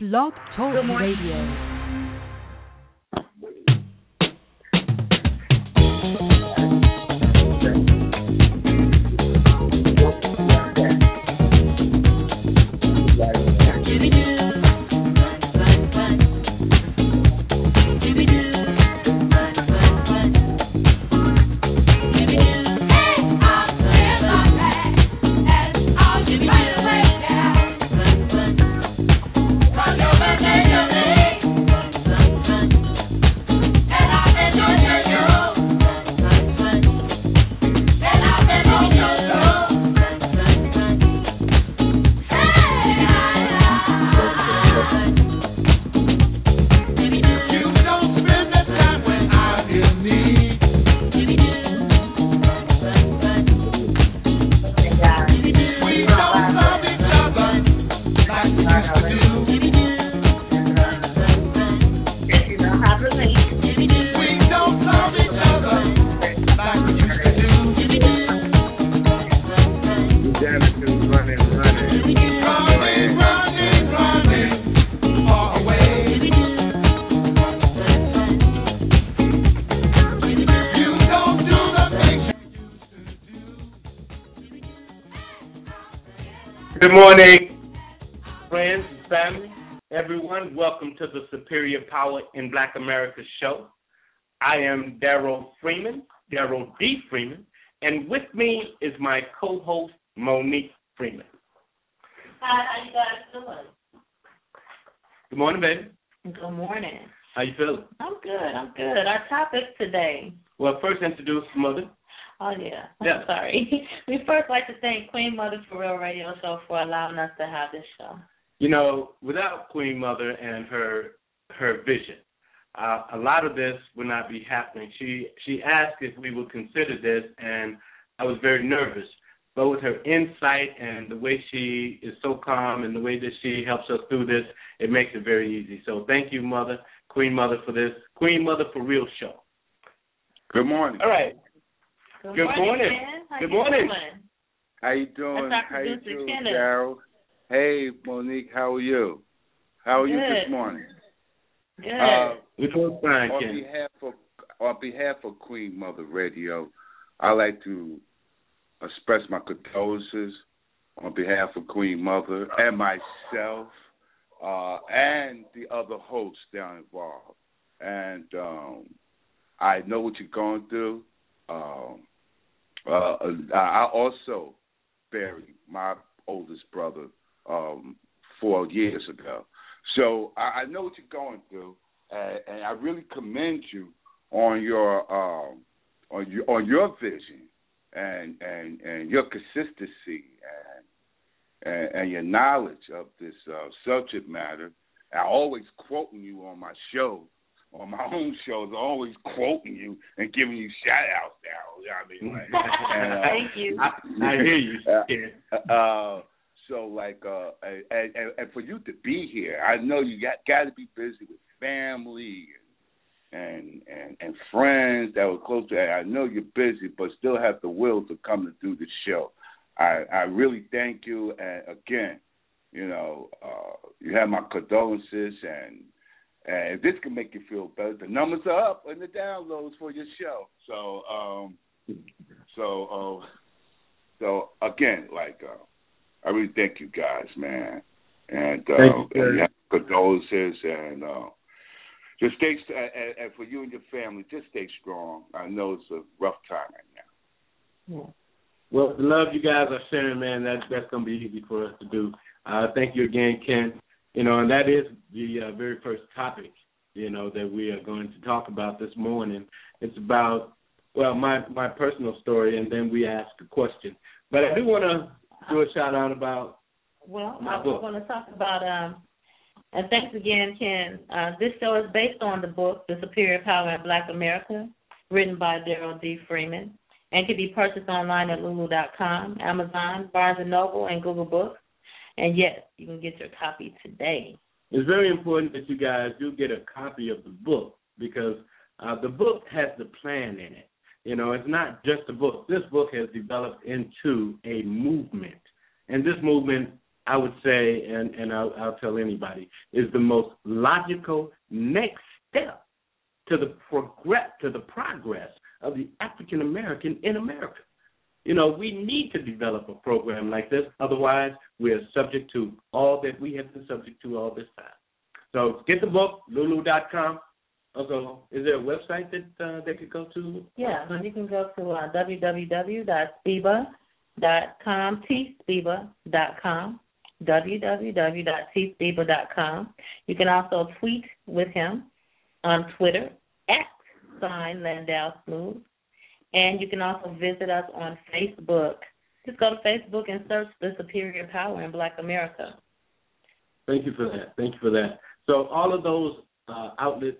Blog Talk Radio. Morning, friends and family. Everyone, welcome to the Superior Power in Black America show. I am Darrell Freeman, Darrell D. Freeman, and with me is my co-host Monique Freeman. Hi, how you guys doing? Good morning, baby. Good morning. How you feeling? I'm good. I'm good. Our topic today. Well, first introduce mother. Oh yeah. Yeah. I'm sorry. we first like to thank Queen Mother for Real Radio Show for allowing us to have this show. You know, without Queen Mother and her her vision, uh, a lot of this would not be happening. She she asked if we would consider this, and I was very nervous. But with her insight and the way she is so calm and the way that she helps us through this, it makes it very easy. So thank you, Mother, Queen Mother, for this. Queen Mother for Real show. Good morning. All right. Good, Good morning. Ken. How Good you morning. doing? How you doing? That's our How you doing, Kenneth. Darrell? Hey, Monique. How are you? How are you this morning? Good. Uh, We're doing fine, on Ken. behalf of on behalf of Queen Mother Radio, I'd like to express my condolences on behalf of Queen Mother and myself uh, and the other hosts down involved. And um, I know what you're going through. Um, uh, I also buried my oldest brother um, four years ago. So I, I know what you're going through, and, and I really commend you on your um, on your on your vision and and and your consistency and and, and your knowledge of this uh, subject matter. I always quoting you on my show, on my own shows, always quoting you and giving you shout outs now. You know what I mean? Like, and, uh, Thank you. I, I hear you. Uh, uh, so like, uh, and, and, and for you to be here, I know you got got to be busy with family and and and, and friends that were close to. you. I know you're busy, but still have the will to come to do the show. I I really thank you, and again, you know, uh, you have my condolences, and and if this can make you feel better, the numbers are up and the downloads for your show. So um, so uh, so again, like. Uh, I really thank you guys, man. And uh, Thank you, and you have condolences and uh, just stay st- and, and for you and your family, just stay strong. I know it's a rough time right now. Well, the love you guys are sharing, man, that's that's gonna be easy for us to do. Uh, thank you again, Ken. You know, and that is the uh, very first topic, you know, that we are going to talk about this morning. It's about well, my my personal story, and then we ask a question. But I do want to do a shout out about Well, I was going to talk about, um, and thanks again, Ken. Uh, this show is based on the book, The Superior Power in Black America, written by Darrell D. Freeman, and can be purchased online at lulu.com, Amazon, Barnes & Noble, and Google Books. And yes, you can get your copy today. it's very important that you guys do get a copy of the book because uh, the book has the plan in it. You know, it's not just a book. This book has developed into a movement, and this movement I would say, and, and I'll, I'll tell anybody, is the most logical next step to the progress to the progress of the African American in America. You know, we need to develop a program like this, otherwise we are subject to all that we have been subject to all this time. So get the book, lulu.com. Also, is there a website that uh, they could go to? Yeah, you can go to uh, www.spiba.com, tspiba.com. You can also tweet with him on Twitter at sign Landau Smooth. And you can also visit us on Facebook. Just go to Facebook and search The Superior Power in Black America. Thank you for that. Thank you for that. So all of those uh, outlets,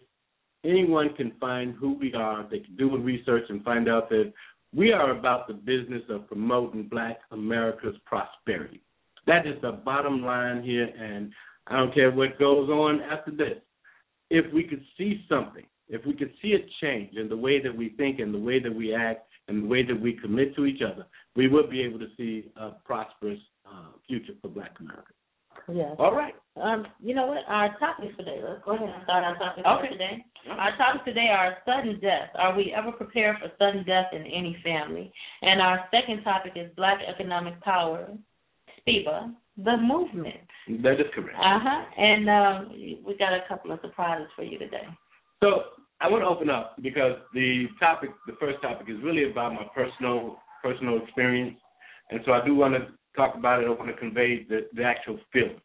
anyone can find who we are. They can do research and find out that we are about the business of promoting Black America's prosperity. That is the bottom line here, and I don't care what goes on after this. If we could see something, if we could see a change in the way that we think and the way that we act and the way that we commit to each other, we would be able to see a prosperous uh, future for Black America. Yes. All right. Um, you know what? Our topic today. Let's go ahead and start our topic okay. for today. Our topic today are sudden death. Are we ever prepared for sudden death in any family? And our second topic is Black economic power. SPIBA, the movement. That is correct. Uh huh. And um, we got a couple of surprises for you today. So I want to open up because the topic, the first topic, is really about my personal personal experience, and so I do want to talk about it. I want to convey the, the actual feelings.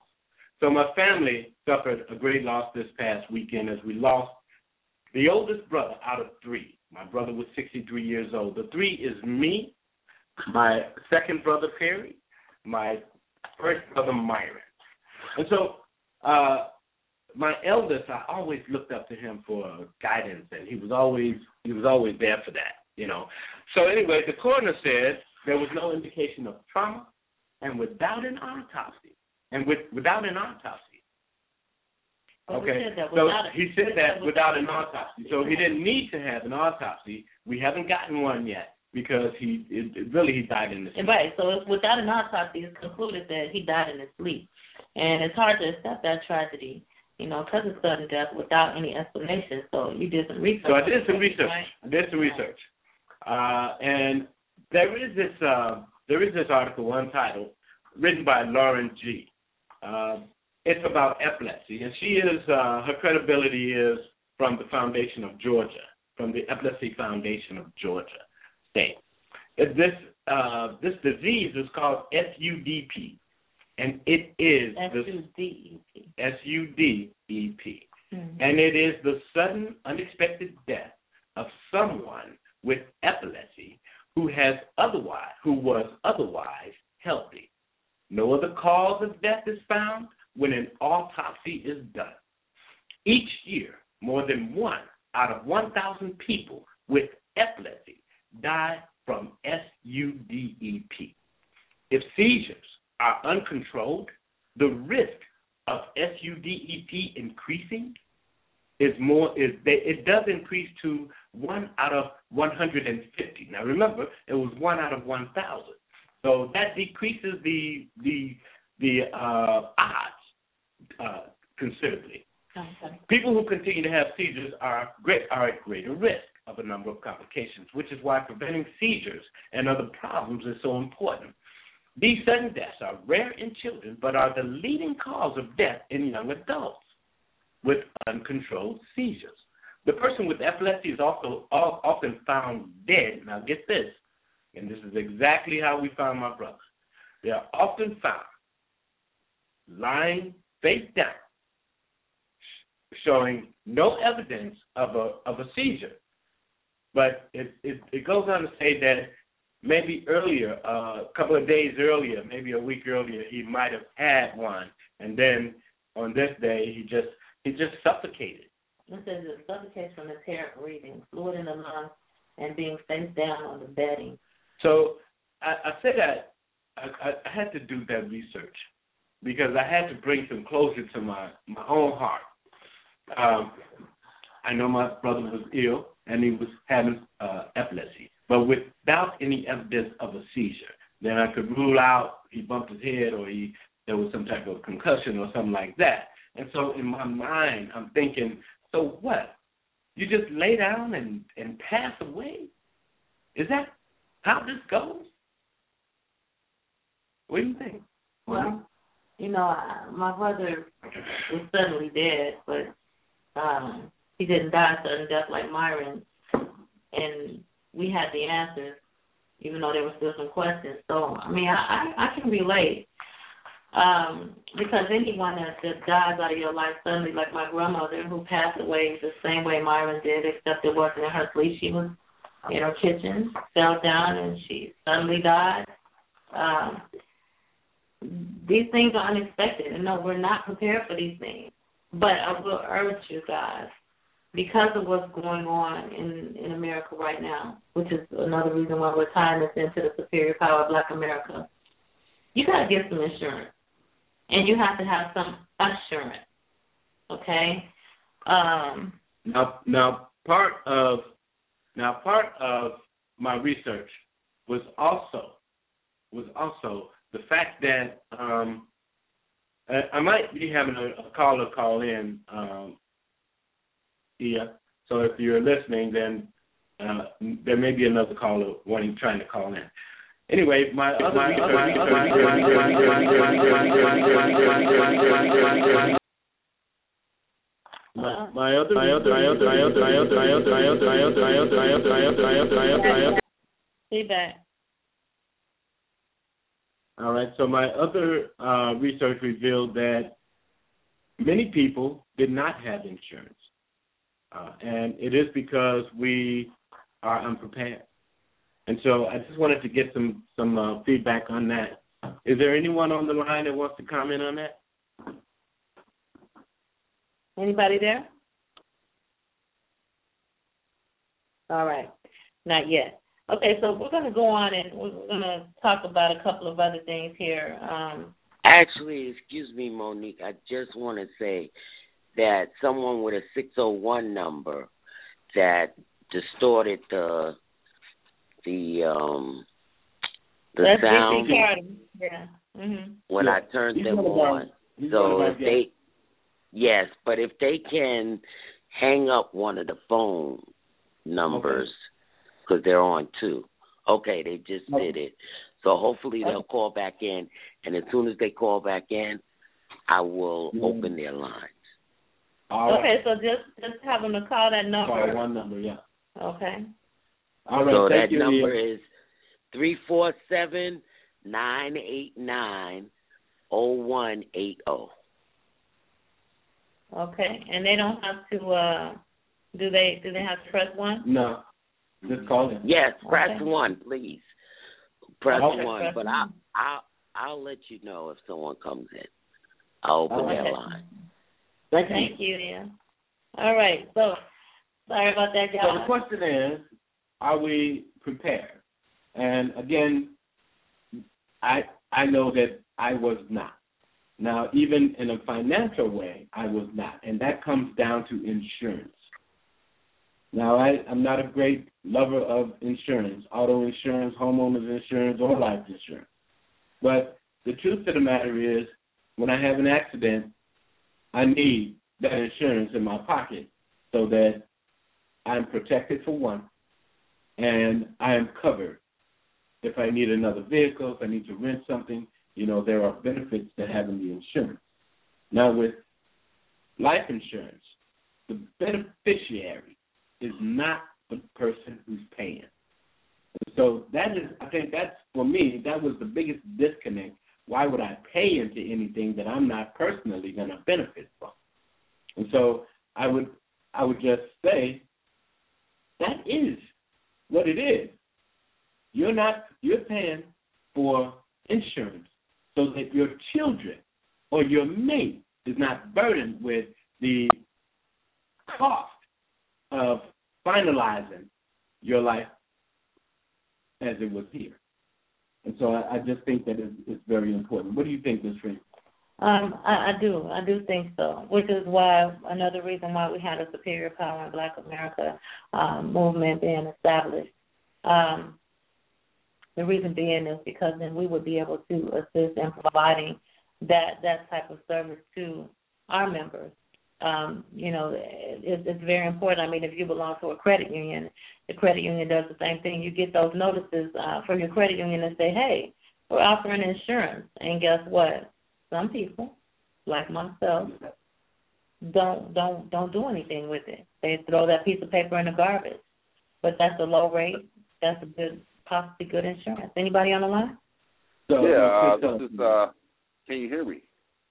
So my family suffered a great loss this past weekend as we lost the oldest brother out of three. My brother was 63 years old. The three is me, my second brother Perry, my first brother Myron. And so uh, my eldest, I always looked up to him for guidance, and he was always he was always there for that, you know. So anyway, the coroner said there was no indication of trauma, and without an autopsy, and with without an autopsy. Okay, so he said that without an autopsy. So he didn't need to have an autopsy. We haven't gotten one yet because he it, it really he died in his sleep. Right. So it's without an autopsy, it's concluded that he died in his sleep, and it's hard to accept that tragedy you know, because of sudden death without any explanation. So you did some research. So I did some research. Right? I did some research, uh, and there is this uh, there is this article untitled written by Lauren G. Uh, it's about epilepsy, and she is uh, her credibility is from the Foundation of Georgia, from the Epilepsy Foundation of Georgia State. This uh, this disease is called SUDEP, and it is S-U-D-E-P. S-U-D-E-P. Mm-hmm. And it is the sudden, unexpected death of someone with epilepsy who has otherwise, who was otherwise healthy. No other cause of death is found when an autopsy is done. Each year, more than one out of 1,000 people with epilepsy die from SUDEP. If seizures are uncontrolled, the risk of SUDEP increasing is more is it does increase to one out of 150. Now remember, it was one out of 1,000, so that decreases the the the uh, odds uh, considerably. Okay. People who continue to have seizures are great are at greater risk of a number of complications, which is why preventing seizures and other problems is so important. These sudden deaths are rare in children, but are the leading cause of death in young adults with uncontrolled seizures. The person with epilepsy is also often found dead. Now, get this, and this is exactly how we found my brother. They are often found lying face down, showing no evidence of a of a seizure. But it, it, it goes on to say that maybe earlier, uh, a couple of days earlier, maybe a week earlier, he might have had one, and then on this day he just he just suffocated. It says it suffocates from apparent breathing, fluid in the lungs, and being face down on the bedding. So I, I said that I, I had to do that research because I had to bring some closure to my my own heart. Um, I know my brother was ill and he was having uh, epilepsy, but without any evidence of a seizure. Then I could rule out he bumped his head or he there was some type of concussion or something like that. And so in my mind, I'm thinking, so what? You just lay down and and pass away? Is that how this goes? What do you think? Well, you know, I, my brother was suddenly dead, but um he didn't die sudden death like Myron, and we had the answers, even though there were still some questions. So, I mean, I I, I can relate um, because anyone that, that dies out of your life suddenly, like my grandmother who passed away the same way Myron did, except it wasn't in her sleep. She was in her kitchen, fell down, and she suddenly died. Um, these things are unexpected, and no, we're not prepared for these things. But I will urge you guys, because of what's going on in in America right now, which is another reason why we're tying this into the superior power of Black America, you got to get some insurance and you have to have some assurance. Okay. Um, now, now part of now part of my research was also was also the fact that um, I, I might be having a, a caller call in. Um, yeah. So if you're listening, then uh, there may be another caller wanting trying to call in. Anyway, my other my my other my other my other my other my other my other my other my other my other my other my other my other my other Feedback. All right. So my other uh, research revealed that many people did not have insurance, uh, and it is because we are unprepared. And so I just wanted to get some some uh, feedback on that. Is there anyone on the line that wants to comment on that? Anybody there? All right, not yet. Okay, so we're going to go on and we're going to talk about a couple of other things here. Um, Actually, excuse me, Monique. I just want to say that someone with a 601 number that distorted the the um the That's sound yeah. Mm-hmm. when yeah. I turned He's them on. So if they yes, but if they can hang up one of the phone numbers because okay. they're on two. Okay, they just okay. did it. So hopefully they'll call back in, and as soon as they call back in, I will mm-hmm. open their lines. All okay, right. so just just have them to call that number. Call one number, yeah. Okay. All right. So Thank that you, number Leah. is three four seven nine eight nine oh one eight oh. Okay, and they don't have to. uh Do they? Do they have to press one? No, just call in. Yes, press Okay. one, please. Press Okay. one, Press but I one. I'll, I'll let you know if someone comes in. I'll open Okay. their line. Thank you. Thank you, yeah. All right, so sorry about that, So the question is, are we prepared? And again, I I know that I was not. Now, even in a financial way, I was not, and that comes down to insurance. Now, I, I'm not a great lover of insurance, auto insurance, homeowners insurance, or life insurance. But the truth of the matter is, when I have an accident, I need that insurance in my pocket so that I'm protected for one, and I am covered. If I need another vehicle, if I need to rent something, you know, there are benefits to having the insurance. Now, with life insurance, the beneficiary is not the person who's paying. So that is, I think that's for me, that was the biggest disconnect. Why would I pay into anything that I'm not personally going to benefit from? And so I would, I would just say that is what it is. You're not, you're paying for insurance so that your children or your mate is not burdened with the cost of finalizing your life as it was here. And so I, I just think that it's, it's very important. What do you think, Ms. Um, I, I do, I do think so. Which is why another reason why we had a Superior Power in Black America um, movement being established. Um, the reason being is because then we would be able to assist in providing that that type of service to our members. Um, you know, it, it's very important. I mean, if you belong to a credit union, the credit union does the same thing. You get those notices uh, from your credit union and say, "Hey, we're offering insurance," and guess what? Some people, like myself, don't don't don't do anything with it. They throw that piece of paper in the garbage. But that's a low rate. That's a good, possibly good insurance. Anybody on the line? So, yeah, uh, this is. Uh, can you hear me?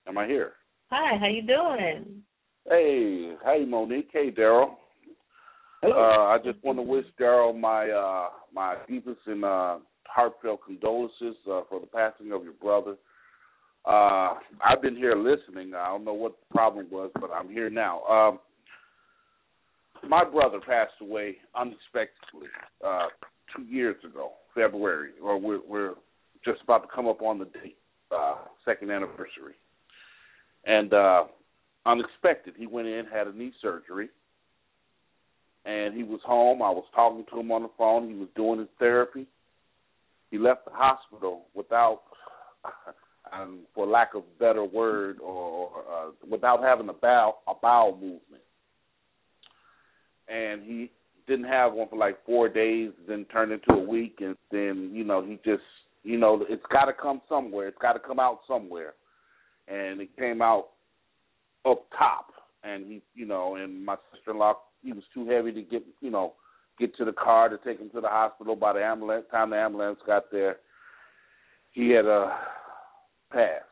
Am I here? Hi, how you doing? Hey, hey Monique. Hey Darrell. Uh, I just want to wish Darrell my uh, my deepest and uh, heartfelt condolences uh, for the passing of your brother. Uh, I've been here listening. I don't know what the problem was, but I'm here now. Um, my brother passed away unexpectedly uh, two years ago, February, or we're, we're just about to come up on the date, uh, second anniversary. And uh, unexpected, he went in, had a knee surgery, and he was home. I was talking to him on the phone. He was doing his therapy. He left the hospital without, um, for lack of better word, or uh, without having a bowel a bowel movement and he didn't have one for like four days, then turned into a week, and then you know he just you know it's got to come somewhere. It's got to come out somewhere, and it came out up top, and he you know and my sister-in-law he was too heavy to get you know get to the car to take him to the hospital. By the ambulance time the ambulance got there, he had a uh, passed.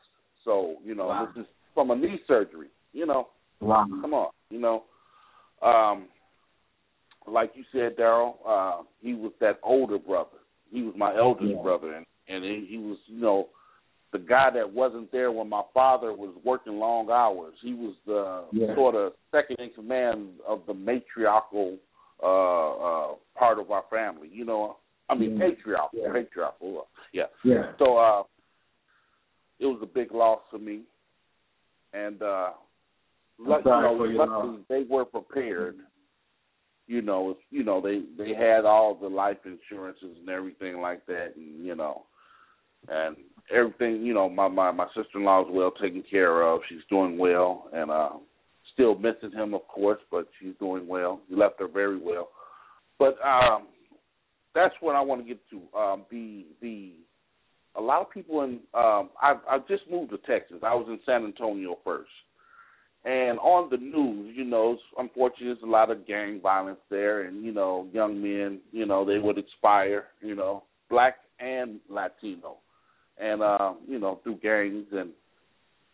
So you know wow. this is from a knee surgery. You know, wow. come on, you know. Um, like you said, Darrell, uh, he was that older brother. He was my eldest yeah. brother, and and he, he was, you know, the guy that wasn't there when my father was working long hours. He was the yeah. sort of second in command of the matriarchal uh, uh, part of our family. You know, I mean yeah. patriarchal, yeah. patriarchal. Yeah. Yeah. So uh, it was a big loss for me, and uh, luckily, you know, luckily they were prepared you know, you know they they had all the life insurances and everything like that, and you know, and everything. You know, my my my sister in law is well taken care of. She's doing well, and uh, still missing him, of course, but she's doing well. He left her very well, but um, that's what I want to get to. Um, the the a lot of people in um, I I just moved to Texas. I was in San Antonio first and on the news, you know, unfortunately, there's a lot of gang violence there, and you know, young men, you know, they would expire, you know, black and Latino, and uh, you know, through gangs, and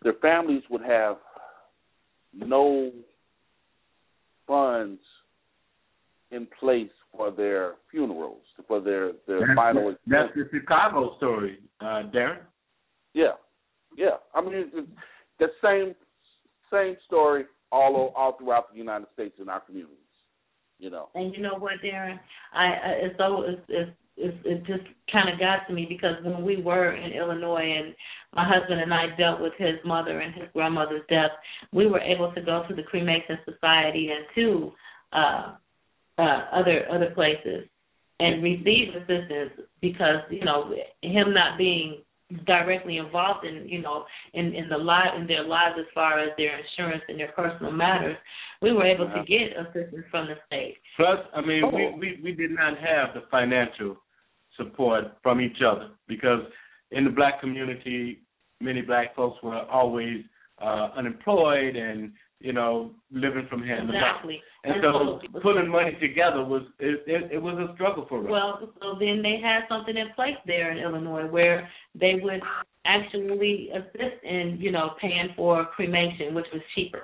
their families would have no funds in place for their funerals, for their their that's final. The, that's the Chicago story, uh, Darren. Yeah, yeah. I mean, it's the same same story all all throughout the United States in our communities. You know. And you know what, Darren? I, I it's so it's, it's it's it just kind of got to me because when we were in Illinois and my husband and I dealt with his mother and his grandmother's death, we were able to go to the cremation society and to uh, uh, other other places and receive assistance because you know him not being directly involved in you know in in the life in their lives as far as their insurance and their personal matters we were able to get assistance from the state plus i mean oh. we, we we did not have the financial support from each other because in the black community many black folks were always uh unemployed and you know living from hand exactly. to mouth and, so, putting money together was it, it, it was a struggle for us. Well, so then they had something in place there in Illinois where they would actually assist in you know paying for cremation, which was cheaper.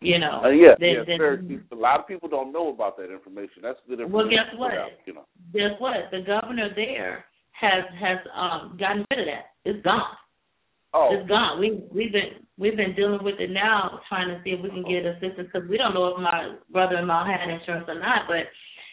You know. Uh, yeah, than, yeah. Than, a lot of people don't know about that information. That's good information. Well, guess what? Out, you know. Guess what? The governor there has has um gotten rid of that. It's gone. Oh. It's gone. We we've been we've been dealing with it now, trying to see if we can get assistance because we don't know if my brother-in-law had insurance or not. But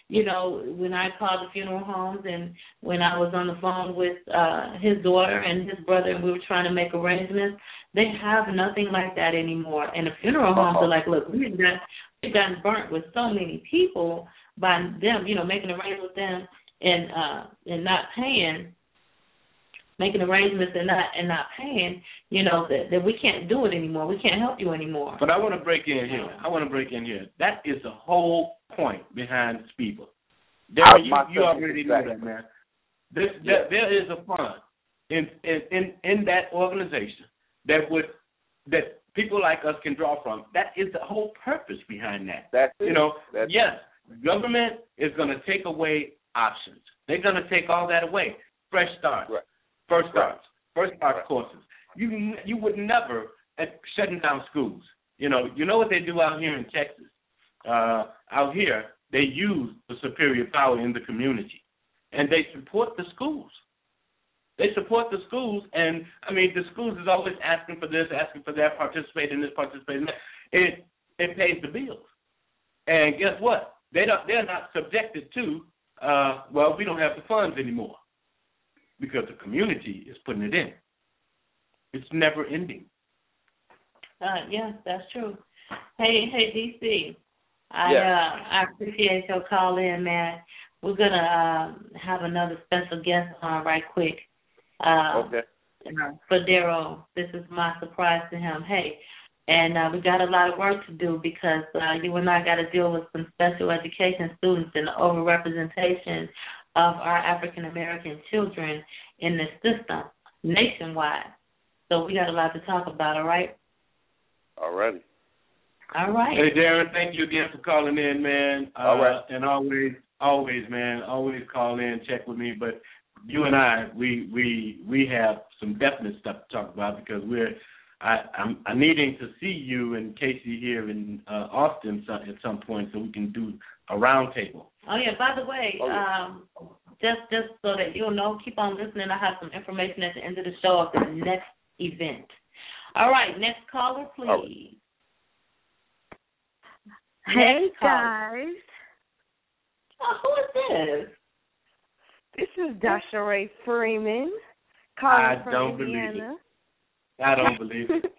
you know, when I called the funeral homes and when I was on the phone with uh his daughter and his brother, and we were trying to make arrangements, they have nothing like that anymore. And the funeral homes are like, look, we've got we've gotten burnt with so many people by them, you know, making arrangements with them and uh and not paying making arrangements and not and not paying, you know, that that we can't do it anymore. We can't help you anymore. But I want to break in here. I want to break in here. That is the whole point behind SPIBA. There, you, you already know that, man. This, yeah. there is a fund in, in in in that organization that would that people like us can draw from. That is the whole purpose behind that. That's you know, That's yes, government is going to take away options. They're going to take all that away. Fresh start. right. First starts, right. first start right. courses. You you would never at uh, shutting down schools. You know, you know what they do out here in Texas. Uh, out here, they use the superior power in the community, and they support the schools. They support the schools, and I mean, the schools is always asking for this, asking for that, participate in this, participate in that. It it pays the bills, and guess what? They don't. They're not subjected to. Uh, well, we don't have the funds anymore because the community is putting it in. It's never ending. Uh, yeah, that's true. Hey, hey, DC. I yeah. uh, I appreciate your call in, man. We're gonna uh, have another special guest on right quick. Uh, okay. For Darrell, this is my surprise to him. Hey, and uh, we got a lot of work to do because uh, you and I got to deal with some special education students and the overrepresentation of our African American children in the system nationwide. So we got a lot to talk about. All right. All righty. All right. Hey Darren, thank you again for calling in, man. Uh, All right. And always, always, man, always call in, check with me. But you and I, we we we have some definite stuff to talk about because we're I, I'm, I'm needing to see you and Casey here in uh, Austin so, at some point so we can do a roundtable. Oh yeah. By the way, oh, yeah. um, just just so that you'll know, keep on listening. I have some information at the end of the show of the next event. All right, next caller, please. Hey next caller. guys. Oh, who is this? This is Dasha Ray Freeman calling I from don't Indiana. believe it. I don't believe it.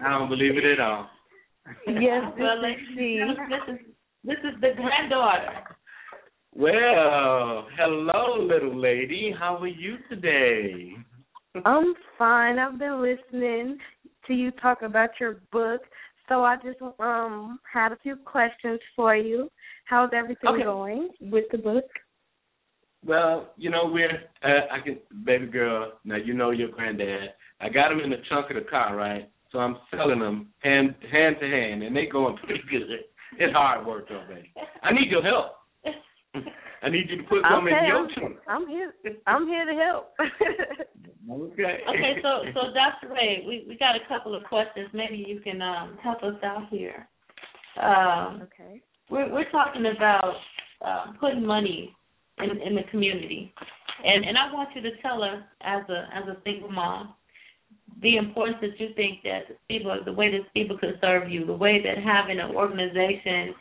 I don't believe it at all. yes, this well, is ladies and she. gentlemen, This is this is the granddaughter. Well, hello, little lady. How are you today? I'm fine. I've been listening to you talk about your book, so I just um had a few questions for you. How's everything Okay. going with the book? Well, you know, we're uh, I can baby girl. Now you know your granddad. I got him in the trunk of the car, right? So I'm selling them hand hand to hand, and they going pretty good. It's hard work, though, baby. I need your help. I need you to put some okay, in your I'm. I'm here. I'm here to help. Okay. Okay, so so Dr. Ray, we we got a couple of questions. Maybe you can um help us out here. Um, okay. we're we're talking about uh, putting money in in the community, and and I want you to tell us as a as a single mom the importance that you think that people the way that people could serve you, the way that having an organization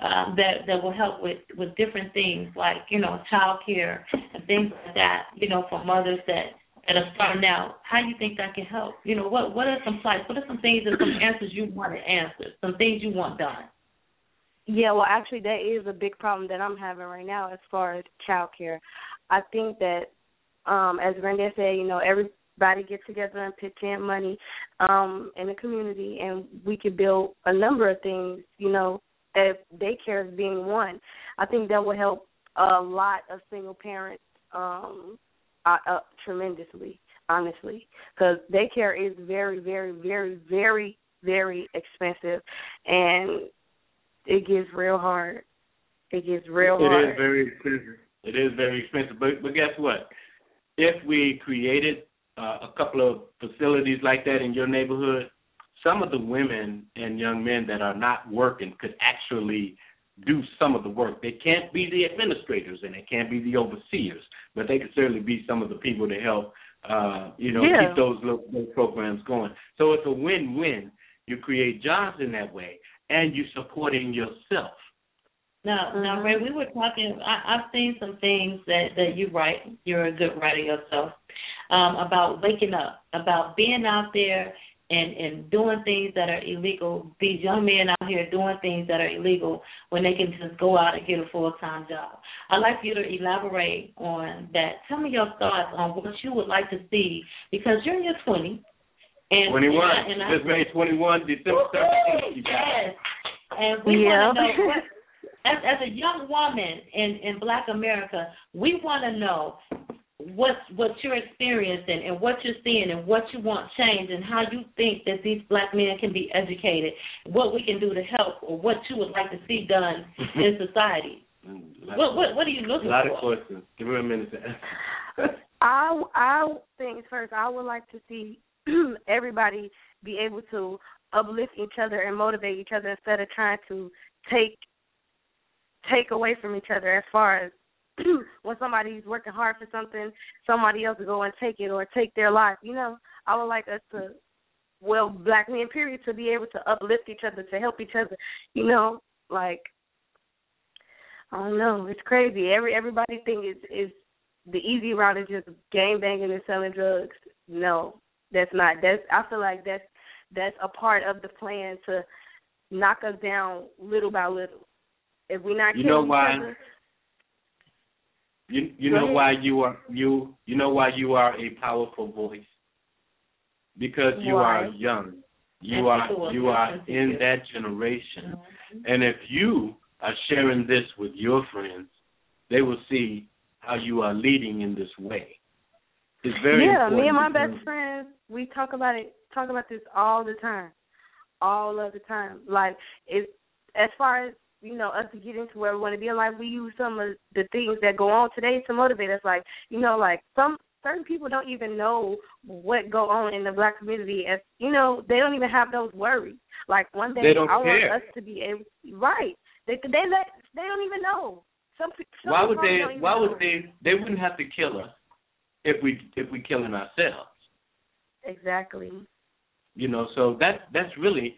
um, that that will help with with different things like you know child care and things like that. You know, for mothers that that are starting out, how you think that can help? You know, what what are some plights? What are some things and some answers you want to answer? Some things you want done. Yeah, well, actually, that is a big problem that I'm having right now as far as child care. I think that, um, as Brenda said, you know, everybody get together and pitch in money um, in the community, and we could build a number of things. You know, if daycare is being one, I think that will help a lot of single parents um, uh, uh, tremendously, honestly, because daycare is very, very, very, very, very expensive, and it gets real hard. It gets real It hard. is very expensive. It is very expensive. But but guess what? If we created uh, a couple of facilities like that in your neighborhood, some of the women and young men that are not working could actually do some of the work. They can't be the administrators and they can't be the overseers, but they could certainly be some of the people to help uh, you know, Yeah. keep those little, those programs going. So it's a win-win. You create jobs in that way, and you're supporting yourself. Now, now, Ray, we were talking. I, I've seen some things that that you write. You're a good writer yourself. Um, about waking up, about being out there and and doing things that are illegal. These young men out here doing things that are illegal when they can just go out and get a full time job. I'd like you to elaborate on that. Tell me your thoughts on what you would like to see because you're in your twenties. And, 21. And I, Just made 21 December 17th. Yes. And we yeah. want to know what, as as a young woman in in Black America, we want to know what what you're experiencing and what you're seeing and what you want change and how you think that these black men can be educated, what we can do to help, or what you would like to see done in society. Mm, what what what are you looking for? A lot for? of questions. Give me a minute. to I I think first I would like to see everybody be able to uplift each other and motivate each other instead of trying to take take away from each other as far as when somebody's working hard for something, somebody else will go and take it or take their life. You know, I would like us to, well, black men, period, to be able to uplift each other, to help each other. You know, like I don't know, it's crazy. Every everybody think is is the easy route is just gang banging and selling drugs. No, that's not. That's I feel like that's that's a part of the plan to knock us down little by little. If we're not you know why other, you you know why you are you you know why you are a powerful voice because you why? are young. You are you are in that generation, mm-hmm. and if you are sharing this with your friends, they will see how you are leading in this way. It's very yeah. Me and my best friend, we talk about it. Talk about this all the time, all of the time. Like it, as far as you know, us to get into where we want to be in life, we use some of the things that go on today to motivate us. Like you know, like some certain people don't even know what go on in the black community. As you know, they don't even have those worries. Like one day, I care. want us to be able, right? They they let they don't even know. Some, some why would they? Why know. would they? They wouldn't have to kill us if we if we killing ourselves. Exactly. You know, so that's that's really,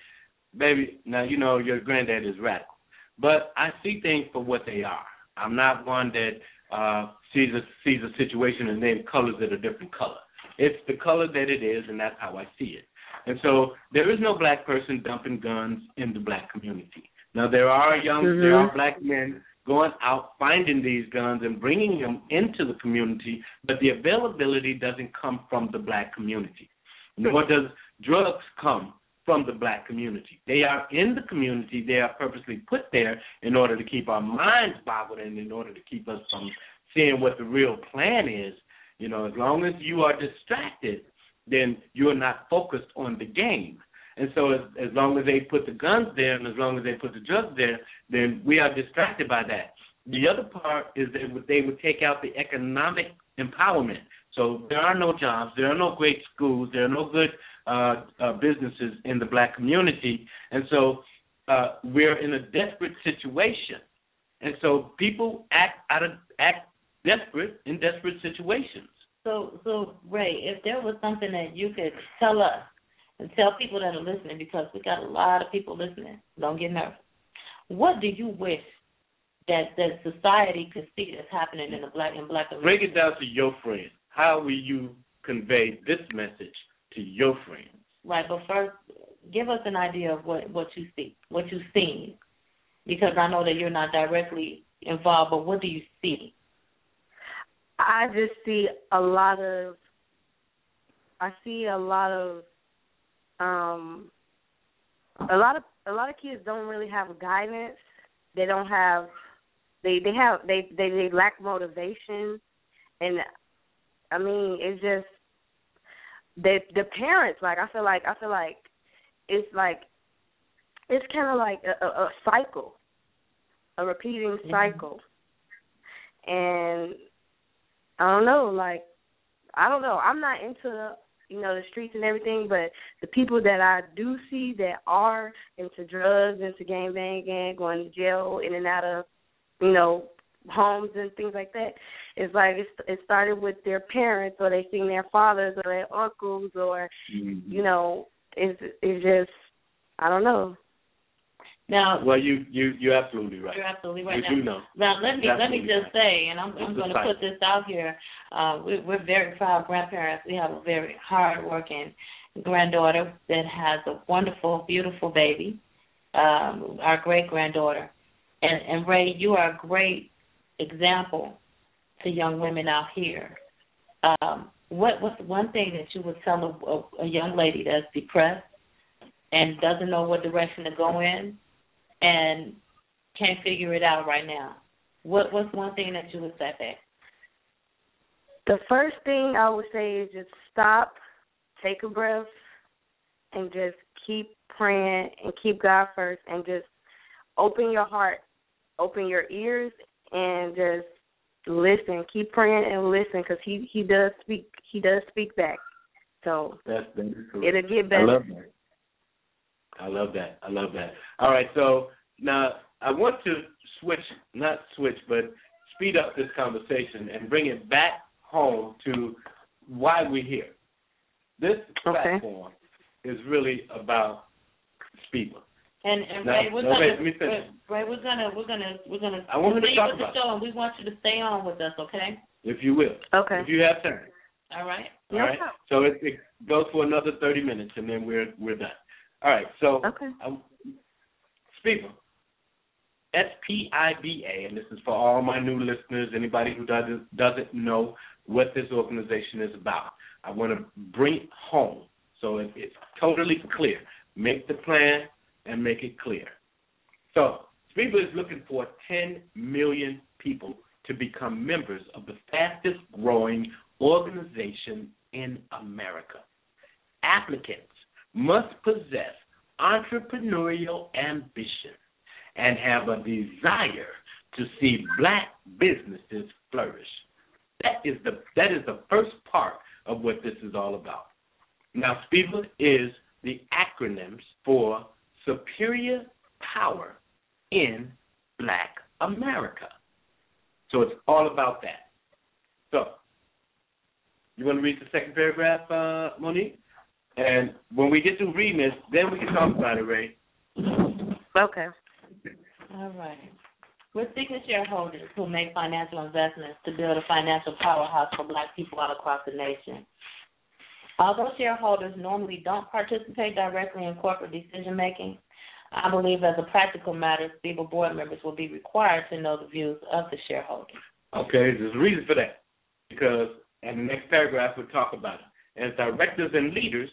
baby. Now you know your granddad is radical, but I see things for what they are. I'm not one that uh sees a sees a situation and then colors it a different color. It's the color that it is, and that's how I see it. And so there is no black person dumping guns in the black community. Now there are young, mm-hmm. there are black men going out finding these guns and bringing them into the community, but the availability doesn't come from the black community. Nor does drugs come from the black community. They are in the community. They are purposely put there in order to keep our minds boggled and in order to keep us from seeing what the real plan is. You know, as long as you are distracted, then you're not focused on the game. And so as, as long as they put the guns there and as long as they put the drugs there, then we are distracted by that. The other part is that they would take out the economic empowerment. So there are no jobs, there are no great schools, there are no good uh, uh, businesses in the black community, and so uh, we're in a desperate situation. And so people act out of act desperate in desperate situations. So, so Ray, if there was something that you could tell us and tell people that are listening, because we got a lot of people listening, don't get nervous. What do you wish that that society could see that's happening in the black and black community? Break it down to your friends. How will you convey this message to your friends? Right, but first, give us an idea of what what you see, what you've seen, because I know that you're not directly involved. But what do you see? I just see a lot of. I see a lot of um a lot of a lot of kids don't really have guidance. They don't have they they have they they, they lack motivation and I mean it's just the the parents like I feel like I feel like it's like it's kind of like a, a, a cycle, a repeating mm-hmm. cycle, and I don't know like I don't know I'm not into you know, the streets and everything, but the people that I do see that are into drugs, into gang banging, going to jail, in and out of, you know, homes and things like that, it's like it's, it started with their parents or they seen their fathers or their uncles or, mm-hmm. you know, it's it's just I don't know. Now, well, you you you're absolutely right. You're absolutely right. You now, do know. Now, let me let me just right. say, and I'm I'm going to put this out here. Uh, we, we're very proud grandparents. We have a very hardworking granddaughter that has a wonderful, beautiful baby, um, our great granddaughter. And, and Ray, you are a great example to young women out here. Um, what what's one thing that you would tell a, a, young lady that's depressed and doesn't know what direction to go in and can't figure it out right now? What what's one thing that you would say back? The first thing I would say is just stop, take a breath, and just keep praying and keep God first and just open your heart, open your ears, and just listen. Keep praying and listen because he he does speak. He does speak back. So that's cool. it'll get better. I love that. I love that. I love that. All right, so now I want to switch, not switch, but speed up this conversation and bring it back home to why we're here. This okay. platform is really about people. And and now, Ray, we're no, gonna wait, Ray, Ray, we're gonna we're gonna we're gonna I want to talk with the show, and we want you to stay on with us, okay? If you will. Okay. If you have time. All right. All right. So it, it goes for another thirty minutes, and then we're we're done. All right. So okay. Um, SPIBA, S P I B A, and this is for all my new listeners, anybody who doesn't doesn't know what this organization is about. I want to bring it home so it, it's totally clear. Make the plan and make it clear. So SPIBA is looking for 10 million people to become members of the fastest growing organization in America. Applicants must possess entrepreneurial ambition and have a desire to see black businesses flourish. That is the that is the first part of what this is all about. Now, SPIBA is the acronyms for Superior Power in Black America. So it's all about that. So, you want to read the second paragraph, uh, Monique? And when we get to reading this, then we can talk about it, Ray. Okay. All right. We're seeking shareholders who make financial investments to build a financial powerhouse for black people all across the nation. Although shareholders normally don't participate directly in corporate decision making, I believe as a practical matter, SPIBA board members will be required to know the views of the shareholders. Okay, there's a reason for that. Because, in the next paragraph, we'll talk about it. As directors and leaders,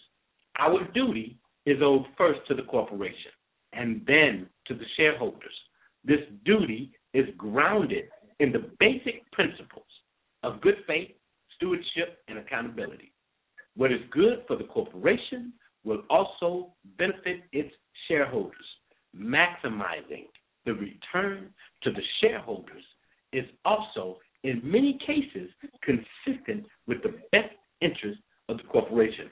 our duty is owed first to the corporation and then to the shareholders. This duty is grounded in the basic principles of good faith, stewardship, and accountability. What is good for the corporation will also benefit its shareholders. Maximizing the return to the shareholders is also, in many cases, consistent with the best interest of the corporation.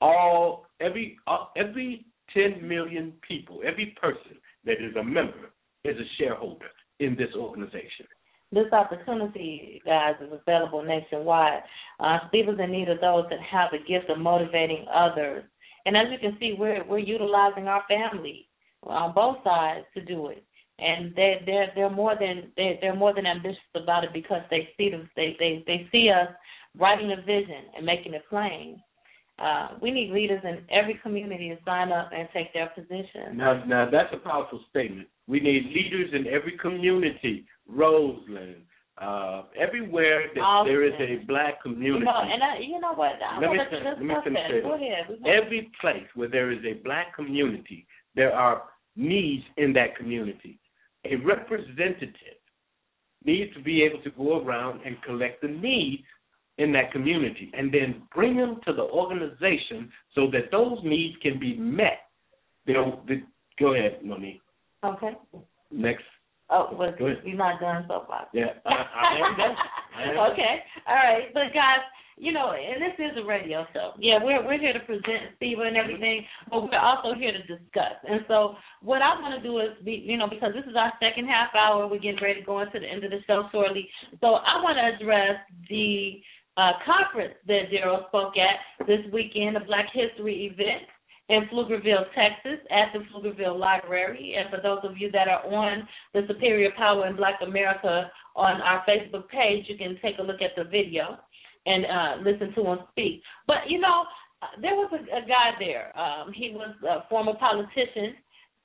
All every every 10 million people, every person that is a member is a shareholder in this organization. This opportunity, guys, is available nationwide. Uh, Stephen's in need of those that have the gift of motivating others. And as you can see, we're we're utilizing our family on both sides to do it. And they they're they're more than they they're more than ambitious about it because they see them they they they see us writing a vision and making it plain. Uh, we need leaders in every community to sign up and take their position. Now, now that's a powerful statement. We need leaders in every community, Roseland, uh, everywhere that Austin. there is a black community. You know, and I, you know what? I let me, let me finish that. Go ahead. Every place where there is a black community, there are needs in that community. A representative needs to be able to go around and collect the needs in that community and then bring them to the organization so that those needs can be met. They'll, they, go ahead, Monique. Okay. Next. Oh, well, you're not done so far. Yeah, I, I am done. I am okay, all right, but guys, you know, and this is a radio show. Yeah, we're we're here to present Steve and everything, but we're also here to discuss. And so, what I want to do is be, you know, because this is our second half hour, we're getting ready to go into the end of the show shortly. So I want to address the uh, conference that Darrell spoke at this weekend, a Black History event in Pflugerville, Texas, at the Pflugerville Library. And for those of you that are on the Superior Power in Black America on our Facebook page, you can take a look at the video and uh, listen to him speak. But you know, there was a, a guy there. Um, he was a former politician,